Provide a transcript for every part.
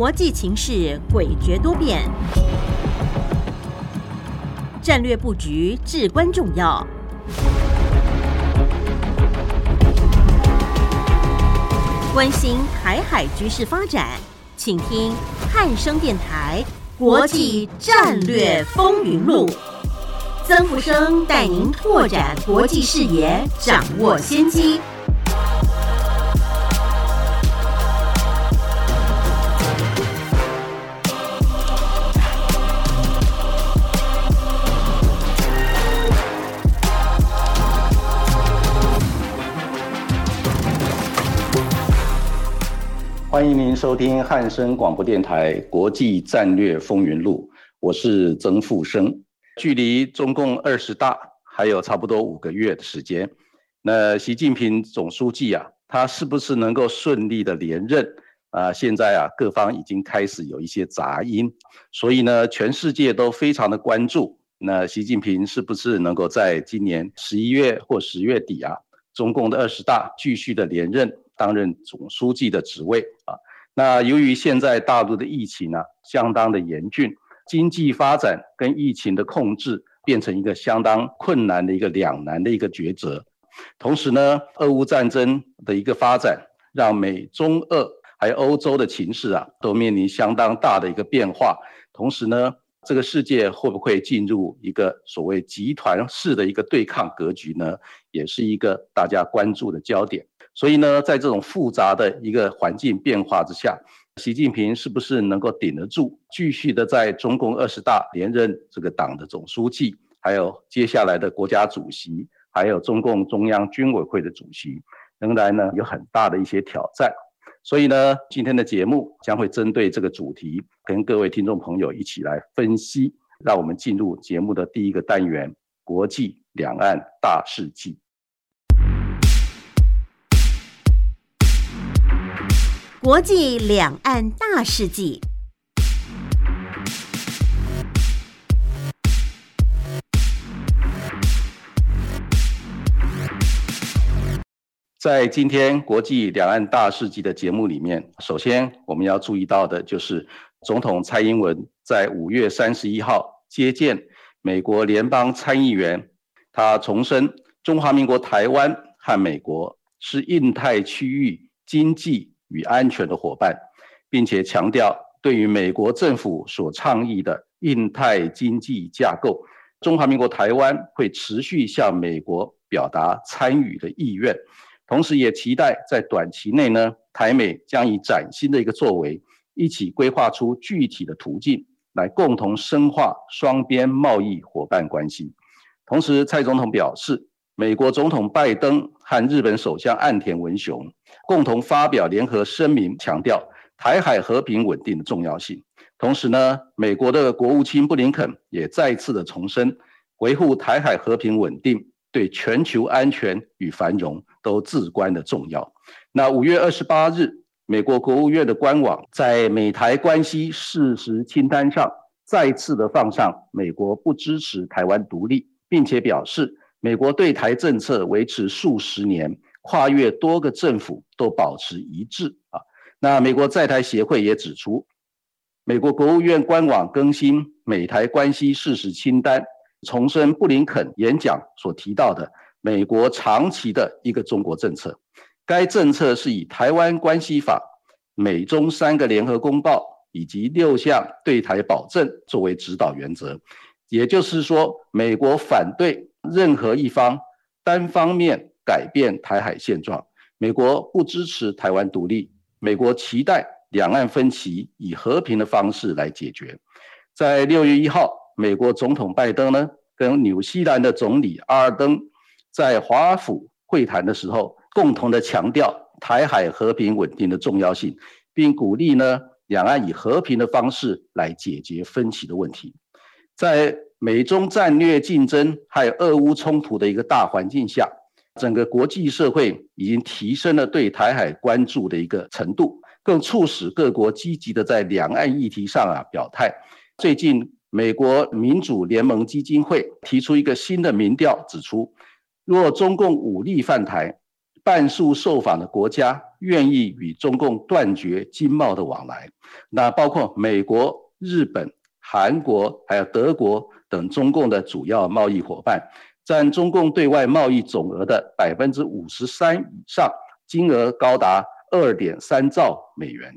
国际情势诡谲多变，战略布局至关重要。关心台海局势发展，请听汉声电台《国际战略风云录》。曾福生带您拓展国际视野，掌握先机。欢迎您收听汉声广播电台《国际战略风云录》，我是曾富生。距离中共二十大还有差不多五个月的时间，那习近平总书记啊，他是不是能够顺利的连任啊？现在啊，各方已经开始有一些杂音，所以呢，全世界都非常的关注，那习近平是不是能够在今年十一月或十月底啊，中共的二十大继续的连任？担任总书记的职位啊，那由于现在大陆的疫情呢相当的严峻，经济发展跟疫情的控制变成一个相当困难的一个两难的一个抉择。同时呢，俄乌战争的一个发展，让美中俄还有欧洲的情势啊，都面临相当大的一个变化。同时呢，这个世界会不会进入一个所谓集团式的一个对抗格局呢？也是一个大家关注的焦点。所以呢，在这种复杂的一个环境变化之下，习近平是不是能够顶得住，继续的在中共二十大连任这个党的总书记，还有接下来的国家主席，还有中共中央军委会的主席，仍然呢有很大的一些挑战。所以呢，今天的节目将会针对这个主题，跟各位听众朋友一起来分析。让我们进入节目的第一个单元：国际两岸大事记。国际两岸大事记，在今天国际两岸大事记的节目里面，首先我们要注意到的就是总统蔡英文在五月三十一号接见美国联邦参议员，他重申中华民国台湾和美国是印太区域经济。与安全的伙伴，并且强调，对于美国政府所倡议的印太经济架构，中华民国台湾会持续向美国表达参与的意愿，同时也期待在短期内呢，台美将以崭新的一个作为，一起规划出具体的途径，来共同深化双边贸易伙伴关系。同时，蔡总统表示。美国总统拜登和日本首相岸田文雄共同发表联合声明，强调台海和平稳定的重要性。同时呢，美国的国务卿布林肯也再次的重申，维护台海和平稳定对全球安全与繁荣都至关的重要。那五月二十八日，美国国务院的官网在美台关系事实清单上再次的放上美国不支持台湾独立，并且表示。美国对台政策维持数十年，跨越多个政府都保持一致啊。那美国在台协会也指出，美国国务院官网更新美台关系事实清单，重申布林肯演讲所提到的美国长期的一个中国政策。该政策是以《台湾关系法》、美中三个联合公报以及六项对台保证作为指导原则。也就是说，美国反对。任何一方单方面改变台海现状，美国不支持台湾独立。美国期待两岸分歧以和平的方式来解决。在六月一号，美国总统拜登呢跟纽西兰的总理阿尔登在华府会谈的时候，共同的强调台海和平稳定的重要性，并鼓励呢两岸以和平的方式来解决分歧的问题。在美中战略竞争还有俄乌冲突的一个大环境下，整个国际社会已经提升了对台海关注的一个程度，更促使各国积极的在两岸议题上啊表态。最近，美国民主联盟基金会提出一个新的民调，指出，若中共武力犯台，半数受访的国家愿意与中共断绝经贸的往来，那包括美国、日本、韩国还有德国等中共的主要贸易伙伴，占中共对外贸易总额的百分之五十三以上，金额高达二点三兆美元。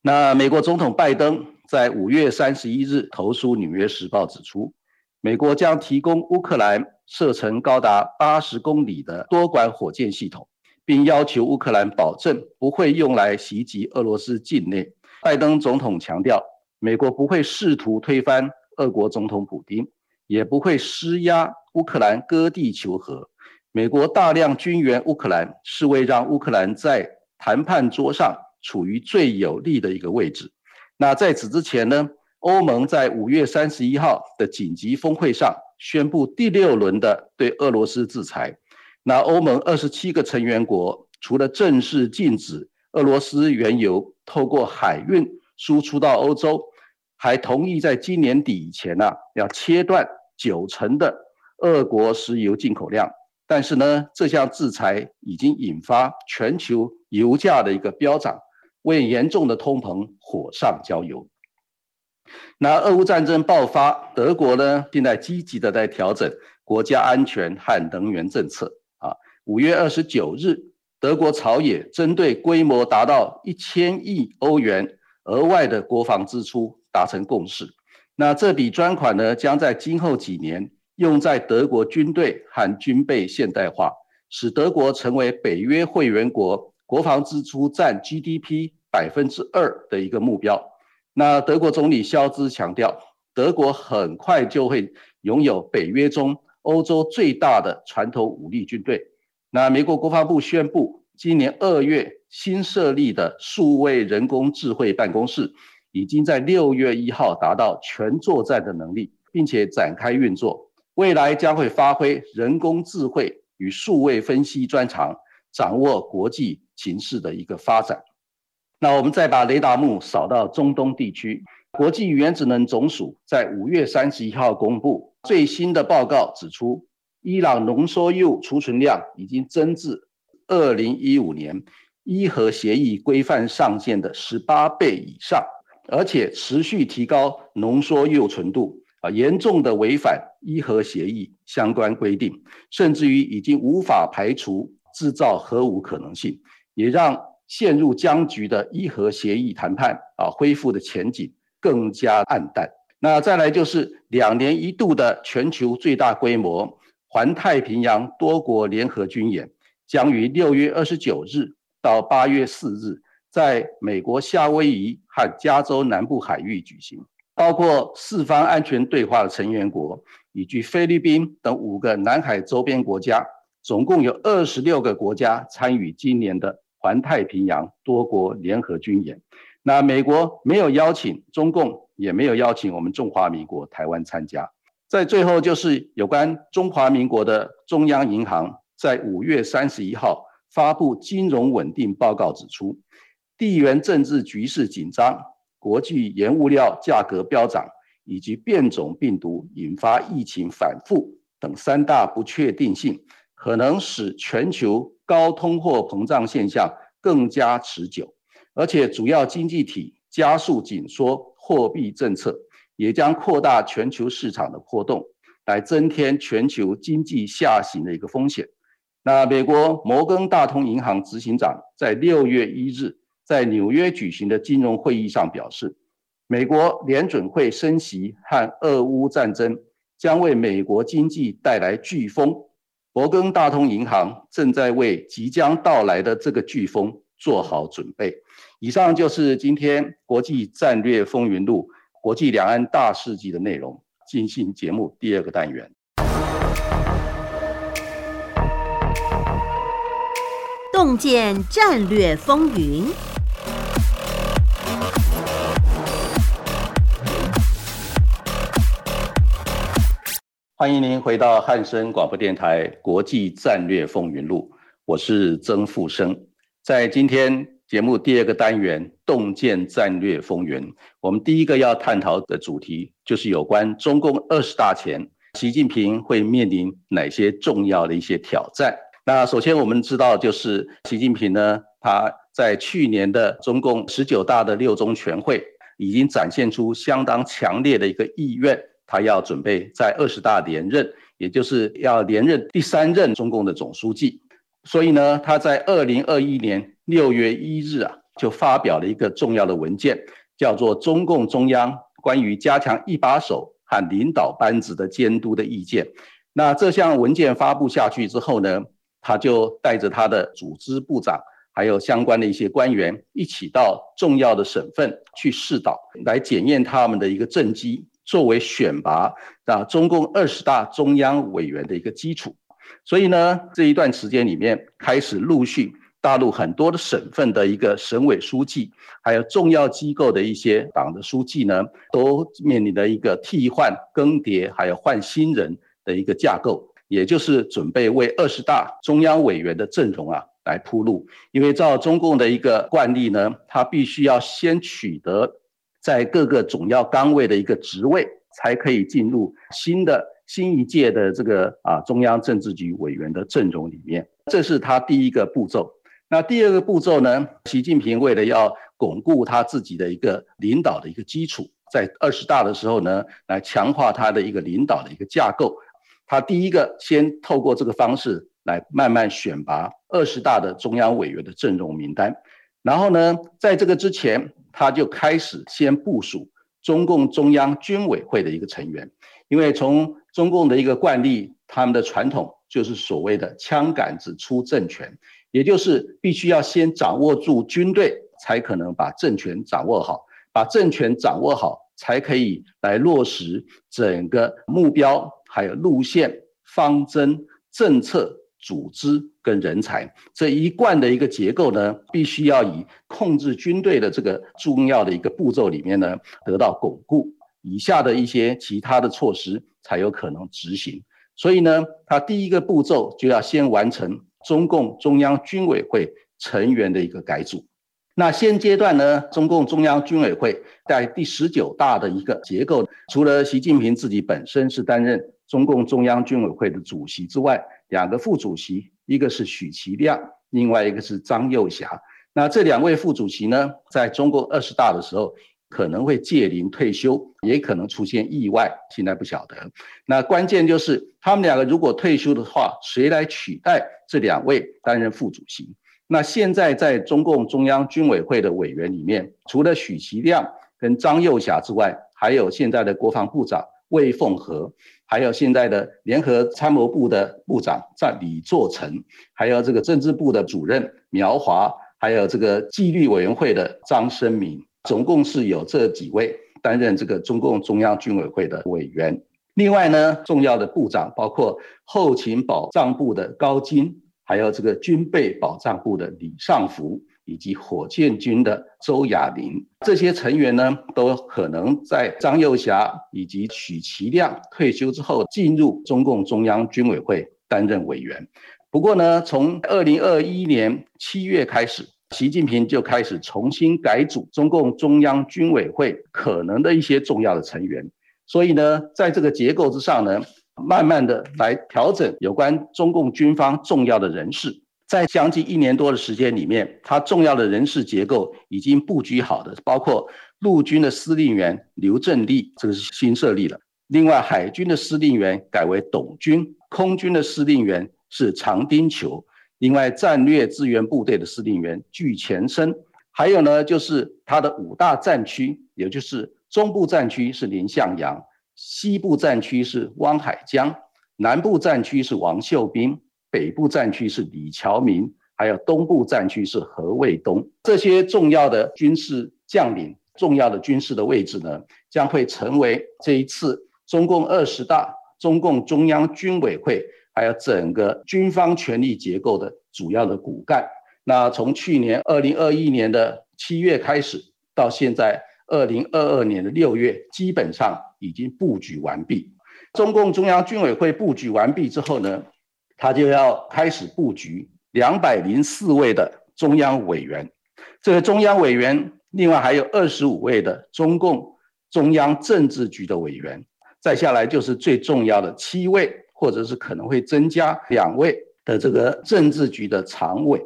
那美国总统拜登在五月三十一日投书《纽约时报》，指出，美国将提供乌克兰射程高达八十公里的多管火箭系统，并要求乌克兰保证不会用来袭击俄罗斯境内。拜登总统强调，美国不会试图推翻俄国总统普京，也不会施压乌克兰割地求和。美国大量军援乌克兰，是为让乌克兰在谈判桌上。处于最有利的一个位置。那在此之前呢，欧盟在五月三十一号的紧急峰会上宣布第六轮的对俄罗斯制裁。那欧盟二十七个成员国除了正式禁止俄罗斯原油透过海运输出到欧洲，还同意在今年底以前呢，要切断九成的俄国石油进口量。但是呢，这项制裁已经引发全球油价的一个飙涨。为严重的通膨火上浇油。那俄乌战争爆发，德国呢现在积极的在调整国家安全和能源政策啊。五月二十九日，德国朝野针对规模达到一千亿欧元额外的国防支出达成共识。那这笔专款呢，将在今后几年用在德国军队和军备现代化，使德国成为北约会员国，国防支出占 GDP。百分之二的一个目标。那德国总理肖兹强调，德国很快就会拥有北约中欧洲最大的传统武力军队。那美国国防部宣布，今年二月新设立的数位人工智慧办公室，已经在六月一号达到全作战的能力，并且展开运作。未来将会发挥人工智慧与数位分析专长，掌握国际形势的一个发展。那我们再把雷达幕扫到中东地区，国际原子能总署在五月三十一号公布最新的报告，指出伊朗浓缩铀储存量已经增至二零一五年伊核协议规范上限的十八倍以上，而且持续提高浓缩铀纯度，啊，严重的违反伊核协议相关规定，甚至于已经无法排除制造核武可能性，也让。陷入僵局的伊核协议谈判啊，恢复的前景更加暗淡。那再来就是两年一度的全球最大规模环太平洋多国联合军演，将于六月二十九日到八月四日，在美国夏威夷和加州南部海域举行，包括四方安全对话的成员国以及菲律宾等五个南海周边国家，总共有二十六个国家参与今年的。环太平洋多国联合军演，那美国没有邀请中共，也没有邀请我们中华民国台湾参加。在最后，就是有关中华民国的中央银行在五月三十一号发布金融稳定报告，指出地缘政治局势紧张、国际原物料价格飙涨以及变种病毒引发疫情反复等三大不确定性，可能使全球。高通货膨胀现象更加持久，而且主要经济体加速紧缩货币政策，也将扩大全球市场的波动，来增添全球经济下行的一个风险。那美国摩根大通银行执行长在六月一日在纽约举行的金融会议上表示，美国联准会升息和俄乌战争将为美国经济带来飓风。摩根大通银行正在为即将到来的这个飓风做好准备。以上就是今天国际战略风云录国际两岸大事记的内容。进行节目第二个单元，洞见战略风云。欢迎您回到汉声广播电台《国际战略风云录》，我是曾富生。在今天节目第二个单元“洞见战略风云”，我们第一个要探讨的主题就是有关中共二十大前，习近平会面临哪些重要的一些挑战。那首先我们知道，就是习近平呢，他在去年的中共十九大的六中全会，已经展现出相当强烈的一个意愿，他要准备在二十大连任，也就是要连任第三任中共的总书记。所以呢，他在二零二一年六月一日啊，就发表了一个重要的文件，叫做《中共中央关于加强一把手和领导班子的监督的意见》。那这项文件发布下去之后呢？他就带着他的组织部长，还有相关的一些官员，一起到重要的省份去试导，来检验他们的一个政绩，作为选拔啊中共二十大中央委员的一个基础。所以呢，这一段时间里面，开始陆续大陆很多的省份的一个省委书记，还有重要机构的一些党的书记呢，都面临的一个替换、更迭，还有换新人的一个架构。也就是准备为二十大中央委员的阵容啊来铺路，因为照中共的一个惯例呢，他必须要先取得在各个总要岗位的一个职位，才可以进入新的新一届的这个啊中央政治局委员的阵容里面。这是他第一个步骤。那第二个步骤呢？习近平为了要巩固他自己的一个领导的一个基础，在二十大的时候呢，来强化他的一个领导的一个架构。他第一个先透过这个方式来慢慢选拔二十大的中央委员的阵容名单，然后呢，在这个之前，他就开始先部署中共中央军委会的一个成员，因为从中共的一个惯例，他们的传统就是所谓的枪杆子出政权，也就是必须要先掌握住军队，才可能把政权掌握好，把政权掌握好，才可以来落实整个目标。还有路线、方针、政策、组织跟人才这一贯的一个结构呢，必须要以控制军队的这个重要的一个步骤里面呢得到巩固，以下的一些其他的措施才有可能执行。所以呢，他第一个步骤就要先完成中共中央军委会成员的一个改组。那现阶段呢，中共中央军委会在第十九大的一个结构，除了习近平自己本身是担任。中共中央军委会的主席之外，两个副主席，一个是许其亮，另外一个是张又侠。那这两位副主席呢，在中国二十大的时候可能会届龄退休，也可能出现意外，现在不晓得。那关键就是他们两个如果退休的话，谁来取代这两位担任副主席？那现在在中共中央军委会的委员里面，除了许其亮跟张又侠之外，还有现在的国防部长魏凤和。还有现在的联合参谋部的部长在李作成，还有这个政治部的主任苗华，还有这个纪律委员会的张生明，总共是有这几位担任这个中共中央军委会的委员。另外呢，重要的部长包括后勤保障部的高金，还有这个军备保障部的李尚福。以及火箭军的周亚林，这些成员呢，都可能在张又侠以及许其亮退休之后，进入中共中央军委会担任委员。不过呢，从二零二一年七月开始，习近平就开始重新改组中共中央军委会可能的一些重要的成员。所以呢，在这个结构之上呢，慢慢的来调整有关中共军方重要的人士。在将近一年多的时间里面，他重要的人事结构已经布局好的，包括陆军的司令员刘振立，这个是新设立的；另外，海军的司令员改为董军，空军的司令员是常丁球；另外，战略支援部队的司令员具前生，还有呢，就是他的五大战区，也就是中部战区是林向阳，西部战区是汪海江，南部战区是王秀斌。北部战区是李乔民，还有东部战区是何卫东，这些重要的军事将领、重要的军事的位置呢，将会成为这一次中共二十大、中共中央军委会还有整个军方权力结构的主要的骨干。那从去年二零二一年的七月开始，到现在二零二二年的六月，基本上已经布局完毕。中共中央军委会布局完毕之后呢？他就要开始布局两百零四位的中央委员，这个中央委员另外还有二十五位的中共中央政治局的委员，再下来就是最重要的七位，或者是可能会增加两位的这个政治局的常委，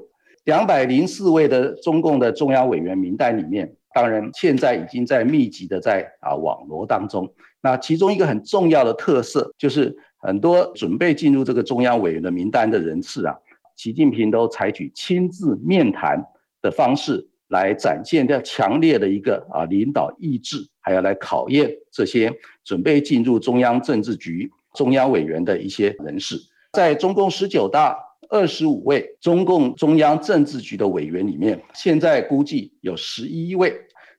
两百零四位的中共的中央委员名单里面，当然现在已经在密集的在啊网罗当中。那其中一个很重要的特色就是，很多准备进入这个中央委员的名单的人士啊，习近平都采取亲自面谈的方式来展现这强烈的一个啊领导意志，还要来考验这些准备进入中央政治局中央委员的一些人士。在中共十九大二十五位中共中央政治局的委员里面，现在估计有十一位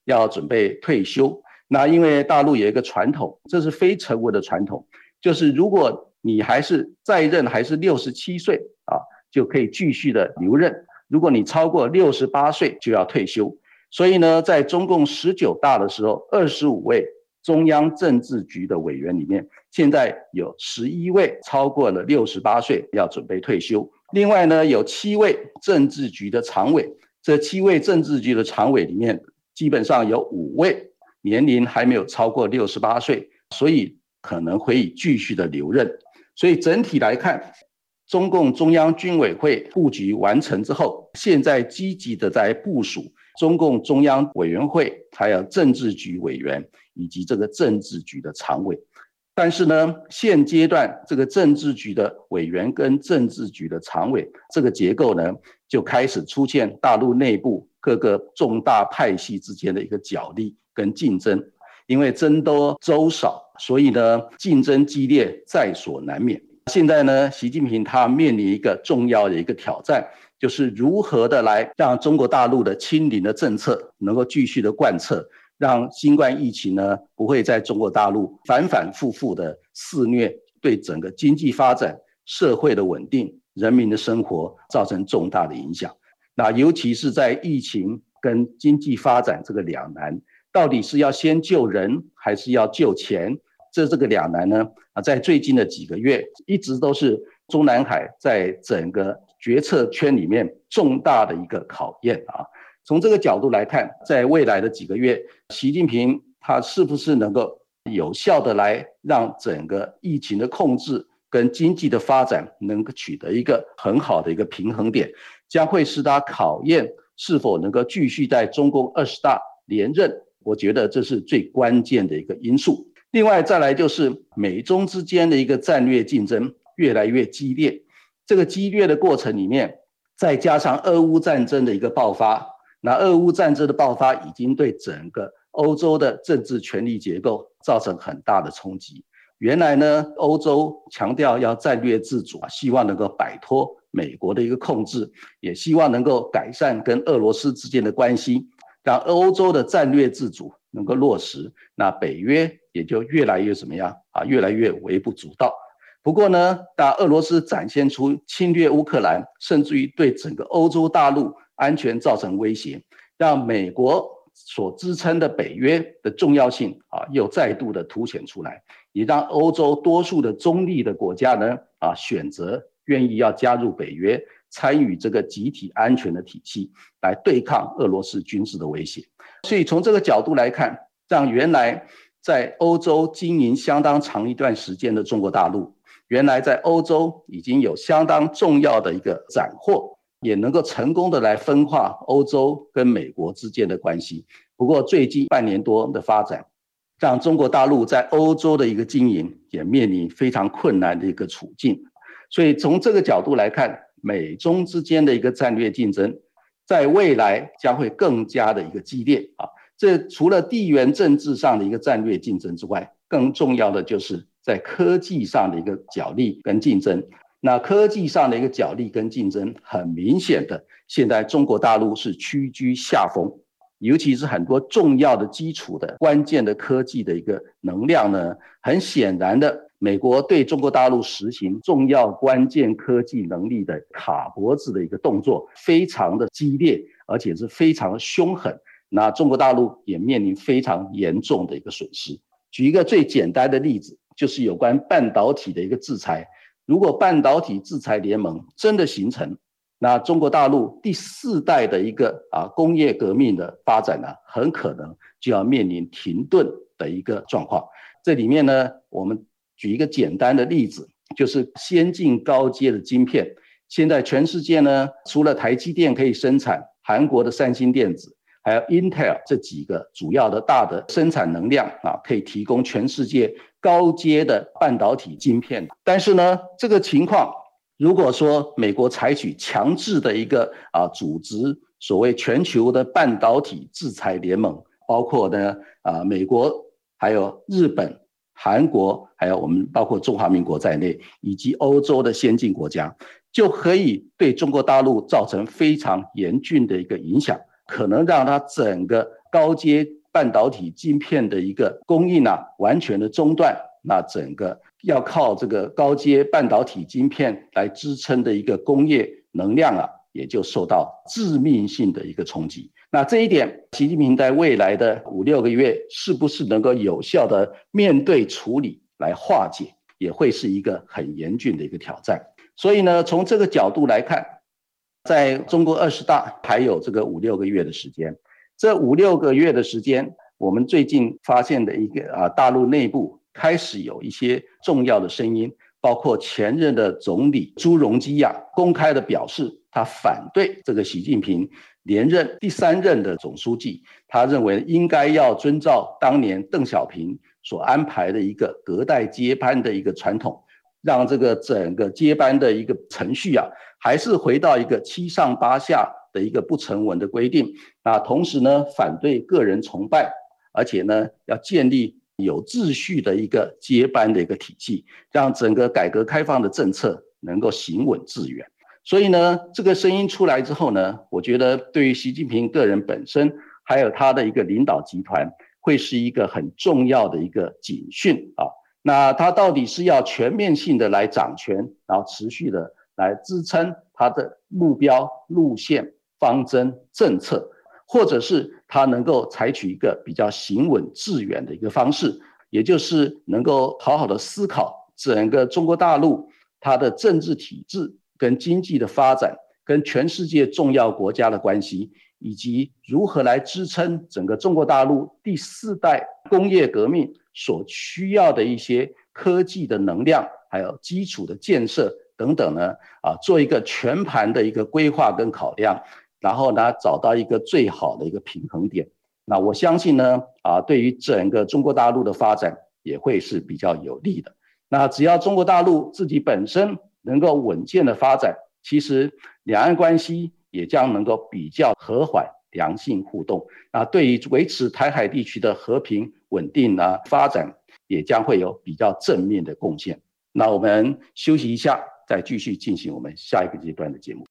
要准备退休。那因为大陆有一个传统，这是非成文的传统，就是如果你还是在任，还是六十七岁啊，就可以继续的留任；如果你超过六十八岁，就要退休。所以呢，在中共十九大的时候，二十五位中央政治局的委员里面，现在有十一位超过了六十八岁，要准备退休。另外呢，有七位政治局的常委，这七位政治局的常委里面，基本上有五位。年龄还没有超过六十八岁，所以可能会继续的留任。所以整体来看，中共中央军委会布局完成之后，现在积极的在部署中共中央委员会，还有政治局委员以及这个政治局的常委。但是呢，现阶段这个政治局的委员跟政治局的常委这个结构呢，就开始出现大陆内部各个重大派系之间的一个角力。跟竞争，因为争多粥少，所以呢竞争激烈在所难免。现在呢，习近平他面临一个重要的一个挑战，就是如何的来让中国大陆的清零的政策能够继续的贯彻，让新冠疫情呢不会在中国大陆反反复复的肆虐，对整个经济发展、社会的稳定、人民的生活造成重大的影响。那尤其是在疫情跟经济发展这个两难。到底是要先救人还是要救钱？这这个两难呢？啊，在最近的几个月，一直都是中南海在整个决策圈里面重大的一个考验啊。从这个角度来看，在未来的几个月，习近平他是不是能够有效的来让整个疫情的控制跟经济的发展能够取得一个很好的一个平衡点，将会是他考验是否能够继续在中共二十大连任。我觉得这是最关键的一个因素。另外，再来就是美中之间的一个战略竞争越来越激烈。这个激烈的过程里面，再加上俄乌战争的一个爆发，那俄乌战争的爆发已经对整个欧洲的政治权力结构造成很大的冲击。原来呢，欧洲强调要战略自主啊，希望能够摆脱美国的一个控制，也希望能够改善跟俄罗斯之间的关系。让欧洲的战略自主能够落实，那北约也就越来越怎么样啊？越来越微不足道。不过呢，当俄罗斯展现出侵略乌克兰，甚至于对整个欧洲大陆安全造成威胁，让美国所支撑的北约的重要性啊，又再度的凸显出来，也让欧洲多数的中立的国家呢啊，选择愿意要加入北约。参与这个集体安全的体系来对抗俄罗斯军事的威胁，所以从这个角度来看，让原来在欧洲经营相当长一段时间的中国大陆，原来在欧洲已经有相当重要的一个斩获，也能够成功的来分化欧洲跟美国之间的关系。不过最近半年多的发展，让中国大陆在欧洲的一个经营也面临非常困难的一个处境。所以从这个角度来看。美中之间的一个战略竞争，在未来将会更加的一个激烈啊！这除了地缘政治上的一个战略竞争之外，更重要的就是在科技上的一个角力跟竞争。那科技上的一个角力跟竞争，很明显的，现在中国大陆是屈居下风，尤其是很多重要的基础的关键的科技的一个能量呢，很显然的。美国对中国大陆实行重要关键科技能力的卡脖子的一个动作，非常的激烈，而且是非常凶狠。那中国大陆也面临非常严重的一个损失。举一个最简单的例子，就是有关半导体的一个制裁。如果半导体制裁联盟真的形成，那中国大陆第四代的一个啊工业革命的发展呢，很可能就要面临停顿的一个状况。这里面呢，我们。举一个简单的例子，就是先进高阶的晶片，现在全世界呢，除了台积电可以生产，韩国的三星电子，还有 Intel 这几个主要的大的生产能量啊，可以提供全世界高阶的半导体晶片。但是呢，这个情况，如果说美国采取强制的一个啊组织所谓全球的半导体制裁联盟，包括呢啊美国、还有日本、韩国，还有我们包括中华民国在内，以及欧洲的先进国家。就可以对中国大陆造成非常严峻的一个影响，可能让它整个高阶半导体晶片的一个供应啊完全的中断，那整个要靠这个高阶半导体晶片来支撑的一个工业能量啊，也就受到致命性的一个冲击。那这一点，习近平在未来的五六个月是不是能够有效的面对处理来化解，也会是一个很严峻的一个挑战。所以呢，从这个角度来看，在中国二十大还有这个五六个月的时间，这五六个月的时间，我们最近发现的一个啊，大陆内部开始有一些重要的声音，包括前任的总理朱镕基呀，公开的表示他反对这个习近平连任第三任的总书记，他认为应该要遵照当年邓小平所安排的一个隔代接班的一个传统。让这个整个接班的一个程序啊，还是回到一个七上八下的一个不成文的规定啊。同时呢，反对个人崇拜，而且呢，要建立有秩序的一个接班的一个体系，让整个改革开放的政策能够行稳致远。所以呢，这个声音出来之后呢，我觉得对于习近平个人本身，还有他的一个领导集团，会是一个很重要的一个警讯啊。那他到底是要全面性的来掌权，然后持续的来支撑他的目标路线、方针、政策，或者是他能够采取一个比较行稳致远的一个方式，也就是能够好好的思考整个中国大陆它的政治体制跟经济的发展，跟全世界重要国家的关系，以及如何来支撑整个中国大陆第四代工业革命。所需要的一些科技的能量，还有基础的建设等等呢，啊，做一个全盘的一个规划跟考量，然后呢，找到一个最好的一个平衡点。那我相信呢，啊，对于整个中国大陆的发展也会是比较有利的。那只要中国大陆自己本身能够稳健的发展，其实两岸关系也将能够比较和缓。良性互动，啊对于维持台海地区的和平稳定呢发展，也将会有比较正面的贡献。那我们休息一下，再继续进行我们下一个阶段的节目。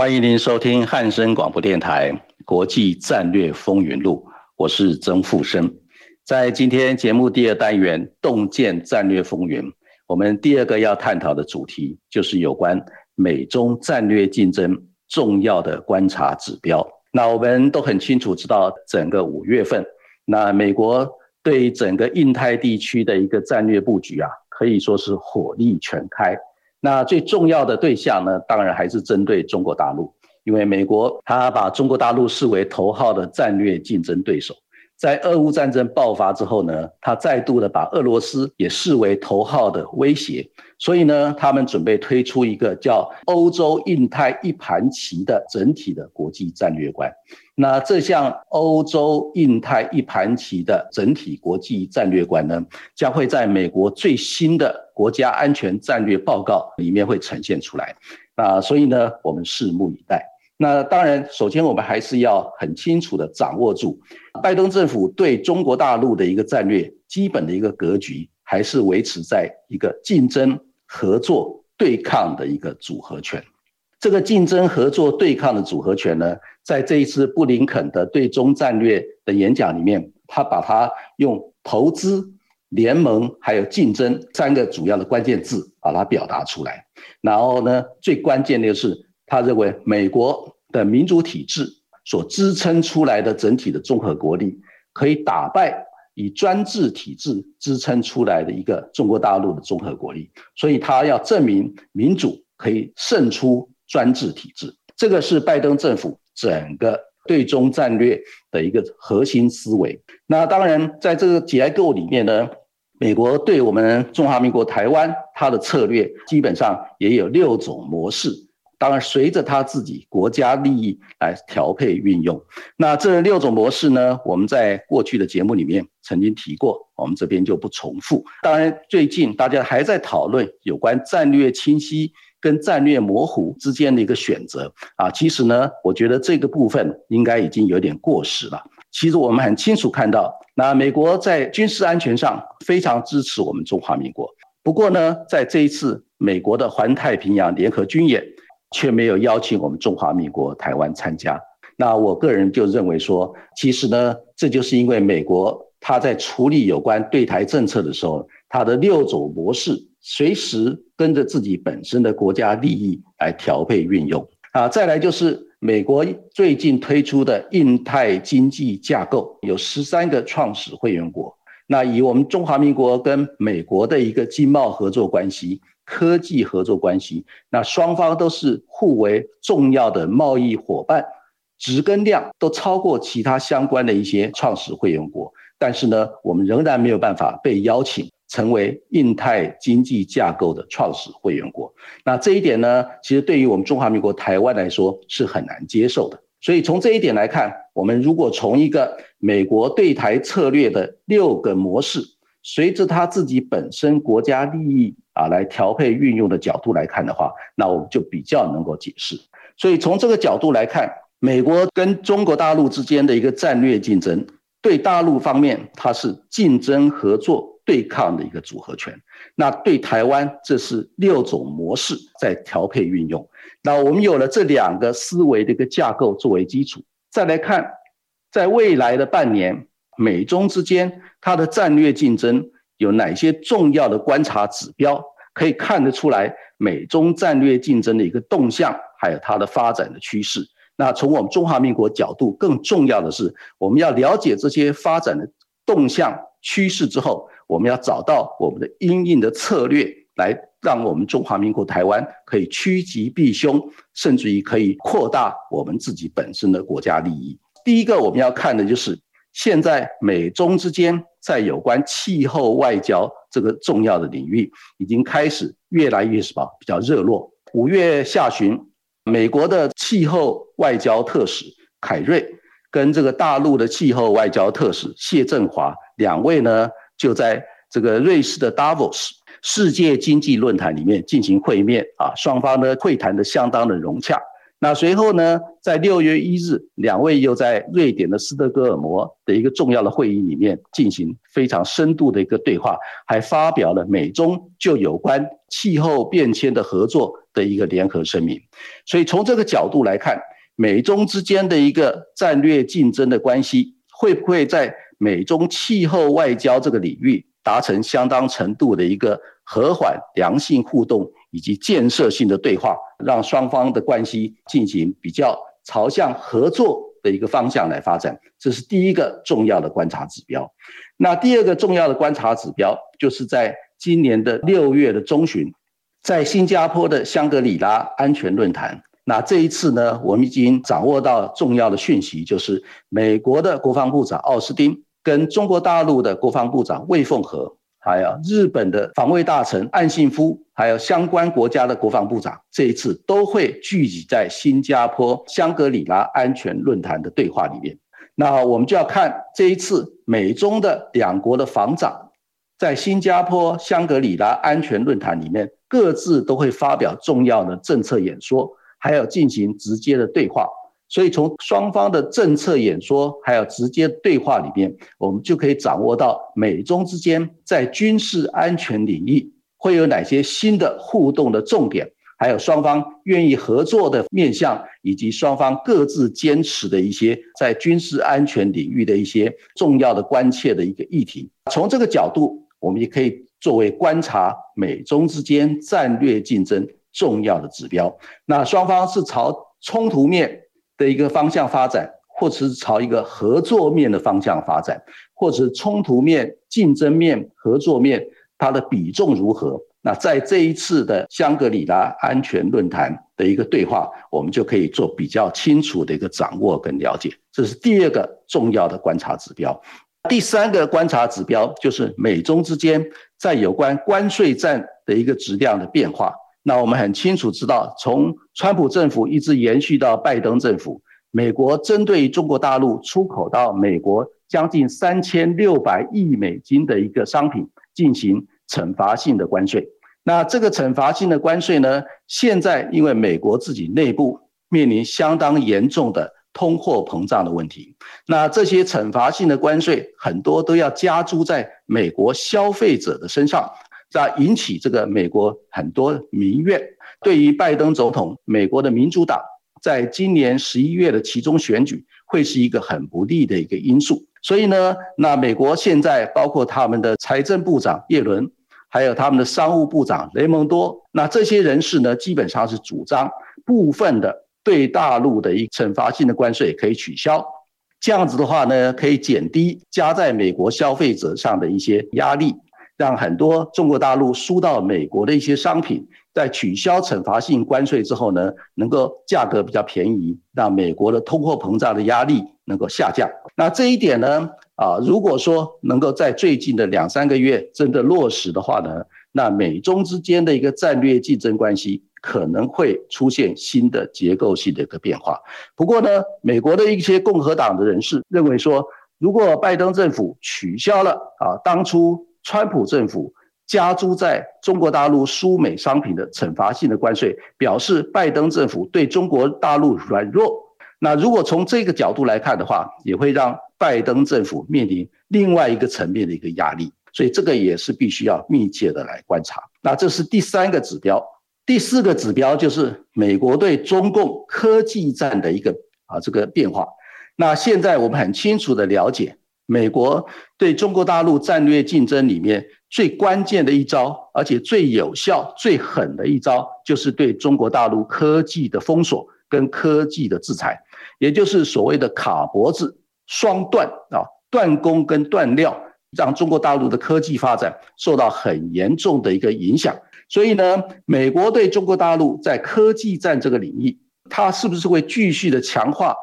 欢迎您收听汉声广播电台《国际战略风云录》，我是曾富生。在今天节目第二单元“洞见战略风云”，我们第二个要探讨的主题就是有关美中战略竞争重要的观察指标。那我们都很清楚知道，整个五月份，那美国对整个印太地区的一个战略布局啊，可以说是火力全开。那最重要的对象呢，当然还是针对中国大陆，因为美国他把中国大陆视为头号的战略竞争对手。在俄乌战争爆发之后呢，他再度的把俄罗斯也视为头号的威胁，所以呢，他们准备推出一个叫“欧洲印太一盘棋”的整体的国际战略观。那这项欧洲印太一盘棋的整体国际战略观呢，将会在美国最新的国家安全战略报告里面会呈现出来。那所以呢，我们拭目以待。那当然，首先我们还是要很清楚的掌握住，拜登政府对中国大陆的一个战略基本的一个格局，还是维持在一个竞争、合作、对抗的一个组合拳。这个竞争、合作、对抗的组合拳呢，在这一次布林肯的对中战略的演讲里面，他把它用投资、联盟还有竞争三个主要的关键字把它表达出来。然后呢，最关键的是。他认为，美国的民主体制所支撑出来的整体的综合国力，可以打败以专制体制支撑出来的一个中国大陆的综合国力。所以，他要证明民主可以胜出专制体制。这个是拜登政府整个对中战略的一个核心思维。那当然，在这个结构里面呢，美国对我们中华民国台湾它的策略基本上也有六种模式。当然，随着他自己国家利益来调配运用。那这六种模式呢？我们在过去的节目里面曾经提过，我们这边就不重复。当然，最近大家还在讨论有关战略清晰跟战略模糊之间的一个选择啊。其实呢，我觉得这个部分应该已经有点过时了。其实我们很清楚看到，那美国在军事安全上非常支持我们中华民国。不过呢，在这一次美国的环太平洋联合军演。却没有邀请我们中华民国台湾参加。那我个人就认为说，其实呢，这就是因为美国他在处理有关对台政策的时候，他的六种模式随时跟着自己本身的国家利益来调配运用啊。再来就是美国最近推出的印太经济架构，有十三个创始会员国。那以我们中华民国跟美国的一个经贸合作关系。科技合作关系，那双方都是互为重要的贸易伙伴，值跟量都超过其他相关的一些创始会员国，但是呢，我们仍然没有办法被邀请成为印太经济架构的创始会员国。那这一点呢，其实对于我们中华民国台湾来说是很难接受的。所以从这一点来看，我们如果从一个美国对台策略的六个模式，随着他自己本身国家利益。啊，来调配运用的角度来看的话，那我们就比较能够解释。所以从这个角度来看，美国跟中国大陆之间的一个战略竞争，对大陆方面它是竞争、合作、对抗的一个组合拳。那对台湾，这是六种模式在调配运用。那我们有了这两个思维的一个架构作为基础，再来看，在未来的半年，美中之间它的战略竞争。有哪些重要的观察指标可以看得出来美中战略竞争的一个动向，还有它的发展的趋势？那从我们中华民国角度，更重要的是，我们要了解这些发展的动向趋势之后，我们要找到我们的应应的策略，来让我们中华民国台湾可以趋吉避凶，甚至于可以扩大我们自己本身的国家利益。第一个我们要看的就是现在美中之间。在有关气候外交这个重要的领域，已经开始越来越什么比较热络。五月下旬，美国的气候外交特使凯瑞跟这个大陆的气候外交特使谢振华两位呢，就在这个瑞士的 Davos 世界经济论坛里面进行会面啊，双方呢会谈的相当的融洽。那随后呢，在六月一日，两位又在瑞典的斯德哥尔摩的一个重要的会议里面进行非常深度的一个对话，还发表了美中就有关气候变迁的合作的一个联合声明。所以从这个角度来看，美中之间的一个战略竞争的关系，会不会在美中气候外交这个领域达成相当程度的一个和缓、良性互动？以及建设性的对话，让双方的关系进行比较朝向合作的一个方向来发展，这是第一个重要的观察指标。那第二个重要的观察指标，就是在今年的六月的中旬，在新加坡的香格里拉安全论坛。那这一次呢，我们已经掌握到重要的讯息，就是美国的国防部长奥斯汀跟中国大陆的国防部长魏凤和。还有日本的防卫大臣岸信夫，还有相关国家的国防部长，这一次都会聚集在新加坡香格里拉安全论坛的对话里面。那我们就要看这一次美中的两国的防长，在新加坡香格里拉安全论坛里面，各自都会发表重要的政策演说，还有进行直接的对话。所以从双方的政策演说还有直接对话里面，我们就可以掌握到美中之间在军事安全领域会有哪些新的互动的重点，还有双方愿意合作的面向，以及双方各自坚持的一些在军事安全领域的一些重要的关切的一个议题。从这个角度，我们也可以作为观察美中之间战略竞争重要的指标。那双方是朝冲突面。的一个方向发展，或者是朝一个合作面的方向发展，或者是冲突面、竞争面、合作面，它的比重如何？那在这一次的香格里拉安全论坛的一个对话，我们就可以做比较清楚的一个掌握跟了解。这是第二个重要的观察指标。第三个观察指标就是美中之间在有关关税战的一个质量的变化。那我们很清楚知道，从川普政府一直延续到拜登政府，美国针对中国大陆出口到美国将近三千六百亿美金的一个商品进行惩罚性的关税。那这个惩罚性的关税呢，现在因为美国自己内部面临相当严重的通货膨胀的问题，那这些惩罚性的关税很多都要加诸在美国消费者的身上。在引起这个美国很多民怨，对于拜登总统，美国的民主党在今年十一月的其中选举会是一个很不利的一个因素。所以呢，那美国现在包括他们的财政部长耶伦，还有他们的商务部长雷蒙多，那这些人士呢，基本上是主张部分的对大陆的一惩罚性的关税可以取消，这样子的话呢，可以减低加在美国消费者上的一些压力。让很多中国大陆输到美国的一些商品，在取消惩罚性关税之后呢，能够价格比较便宜，让美国的通货膨胀的压力能够下降。那这一点呢，啊，如果说能够在最近的两三个月真的落实的话呢，那美中之间的一个战略竞争关系可能会出现新的结构性的一个变化。不过呢，美国的一些共和党的人士认为说，如果拜登政府取消了啊当初。川普政府加诸在中国大陆输美商品的惩罚性的关税，表示拜登政府对中国大陆软弱。那如果从这个角度来看的话，也会让拜登政府面临另外一个层面的一个压力。所以这个也是必须要密切的来观察。那这是第三个指标，第四个指标就是美国对中共科技战的一个啊这个变化。那现在我们很清楚的了解。美国对中国大陆战略竞争里面最关键的一招，而且最有效、最狠的一招，就是对中国大陆科技的封锁跟科技的制裁，也就是所谓的卡脖子双断啊，断供跟断料，让中国大陆的科技发展受到很严重的一个影响。所以呢，美国对中国大陆在科技战这个领域，它是不是会继续的强化，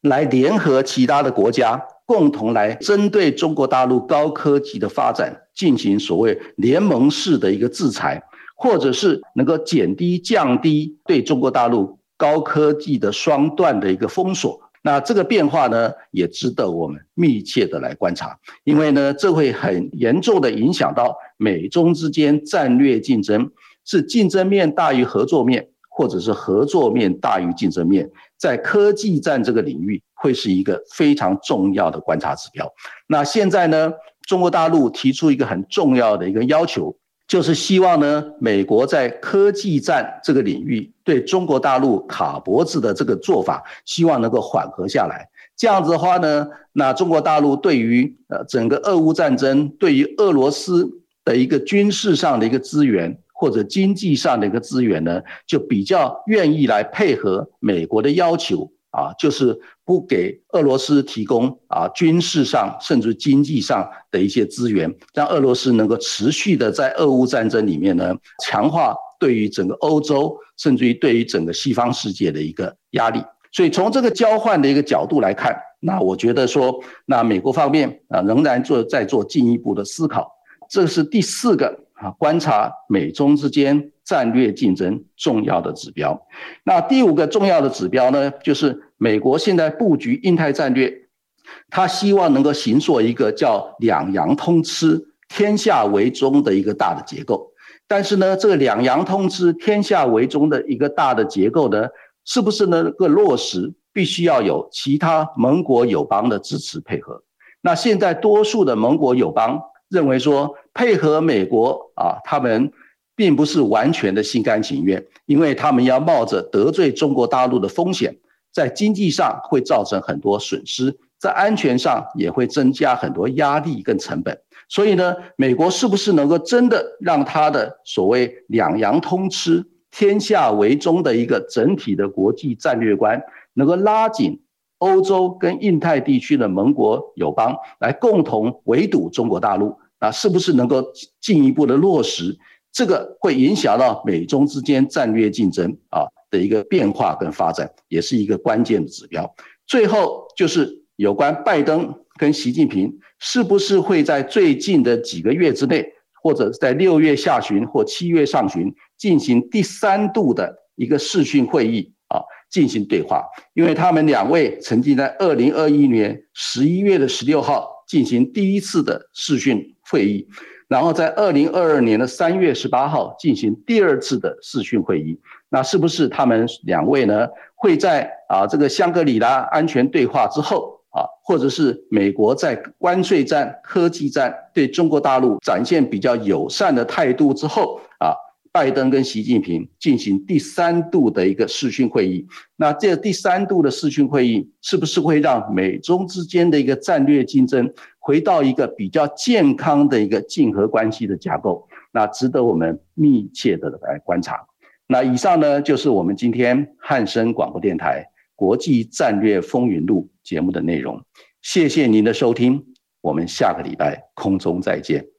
来联合其他的国家？共同来针对中国大陆高科技的发展进行所谓联盟式的一个制裁，或者是能够减低、降低对中国大陆高科技的双段的一个封锁。那这个变化呢，也值得我们密切的来观察，因为呢，这会很严重的影响到美中之间战略竞争，是竞争面大于合作面，或者是合作面大于竞争面，在科技战这个领域。会是一个非常重要的观察指标。那现在呢，中国大陆提出一个很重要的一个要求，就是希望呢，美国在科技战这个领域对中国大陆卡脖子的这个做法，希望能够缓和下来。这样子的话呢，那中国大陆对于呃整个俄乌战争，对于俄罗斯的一个军事上的一个资源或者经济上的一个资源呢，就比较愿意来配合美国的要求。啊，就是不给俄罗斯提供啊军事上甚至经济上的一些资源，让俄罗斯能够持续的在俄乌战争里面呢，强化对于整个欧洲甚至于对于整个西方世界的一个压力。所以从这个交换的一个角度来看，那我觉得说，那美国方面啊仍然做在做进一步的思考。这是第四个啊，观察美中之间战略竞争重要的指标。那第五个重要的指标呢，就是。美国现在布局印太战略，他希望能够形塑一个叫两洋通吃、天下为中的一个大的结构。但是呢，这个两洋通吃、天下为中的一个大的结构呢，是不是能够落实？必须要有其他盟国友邦的支持配合。那现在多数的盟国友邦认为说，配合美国啊，他们并不是完全的心甘情愿，因为他们要冒着得罪中国大陆的风险。在经济上会造成很多损失，在安全上也会增加很多压力跟成本。所以呢，美国是不是能够真的让它的所谓两洋通吃、天下为中的一个整体的国际战略观，能够拉紧欧洲跟印太地区的盟国友邦来共同围堵中国大陆？啊，是不是能够进一步的落实这个会影响到美中之间战略竞争啊的一个变化跟发展，也是一个关键的指标。最后就是有关拜登跟习近平是不是会在最近的几个月之内，或者在六月下旬或七月上旬进行第三度的一个视讯会议啊，进行对话，因为他们两位曾经在二零二一年十一月的十六号进行第一次的视讯会议，然后在二零二二年的三月十八号进行第二次的视讯会议，那是不是他们两位呢？会在啊这个香格里拉安全对话之后啊，或者是美国在关税战、科技战对中国大陆展现比较友善的态度之后啊，拜登跟习近平进行第三度的一个视讯会议。那这第三度的视讯会议是不是会让美中之间的一个战略竞争回到一个比较健康的一个竞合关系的架构？那值得我们密切的来观察。那以上呢，就是我们今天汉声广播电台国际战略风云录节目的内容。谢谢您的收听，我们下个礼拜空中再见。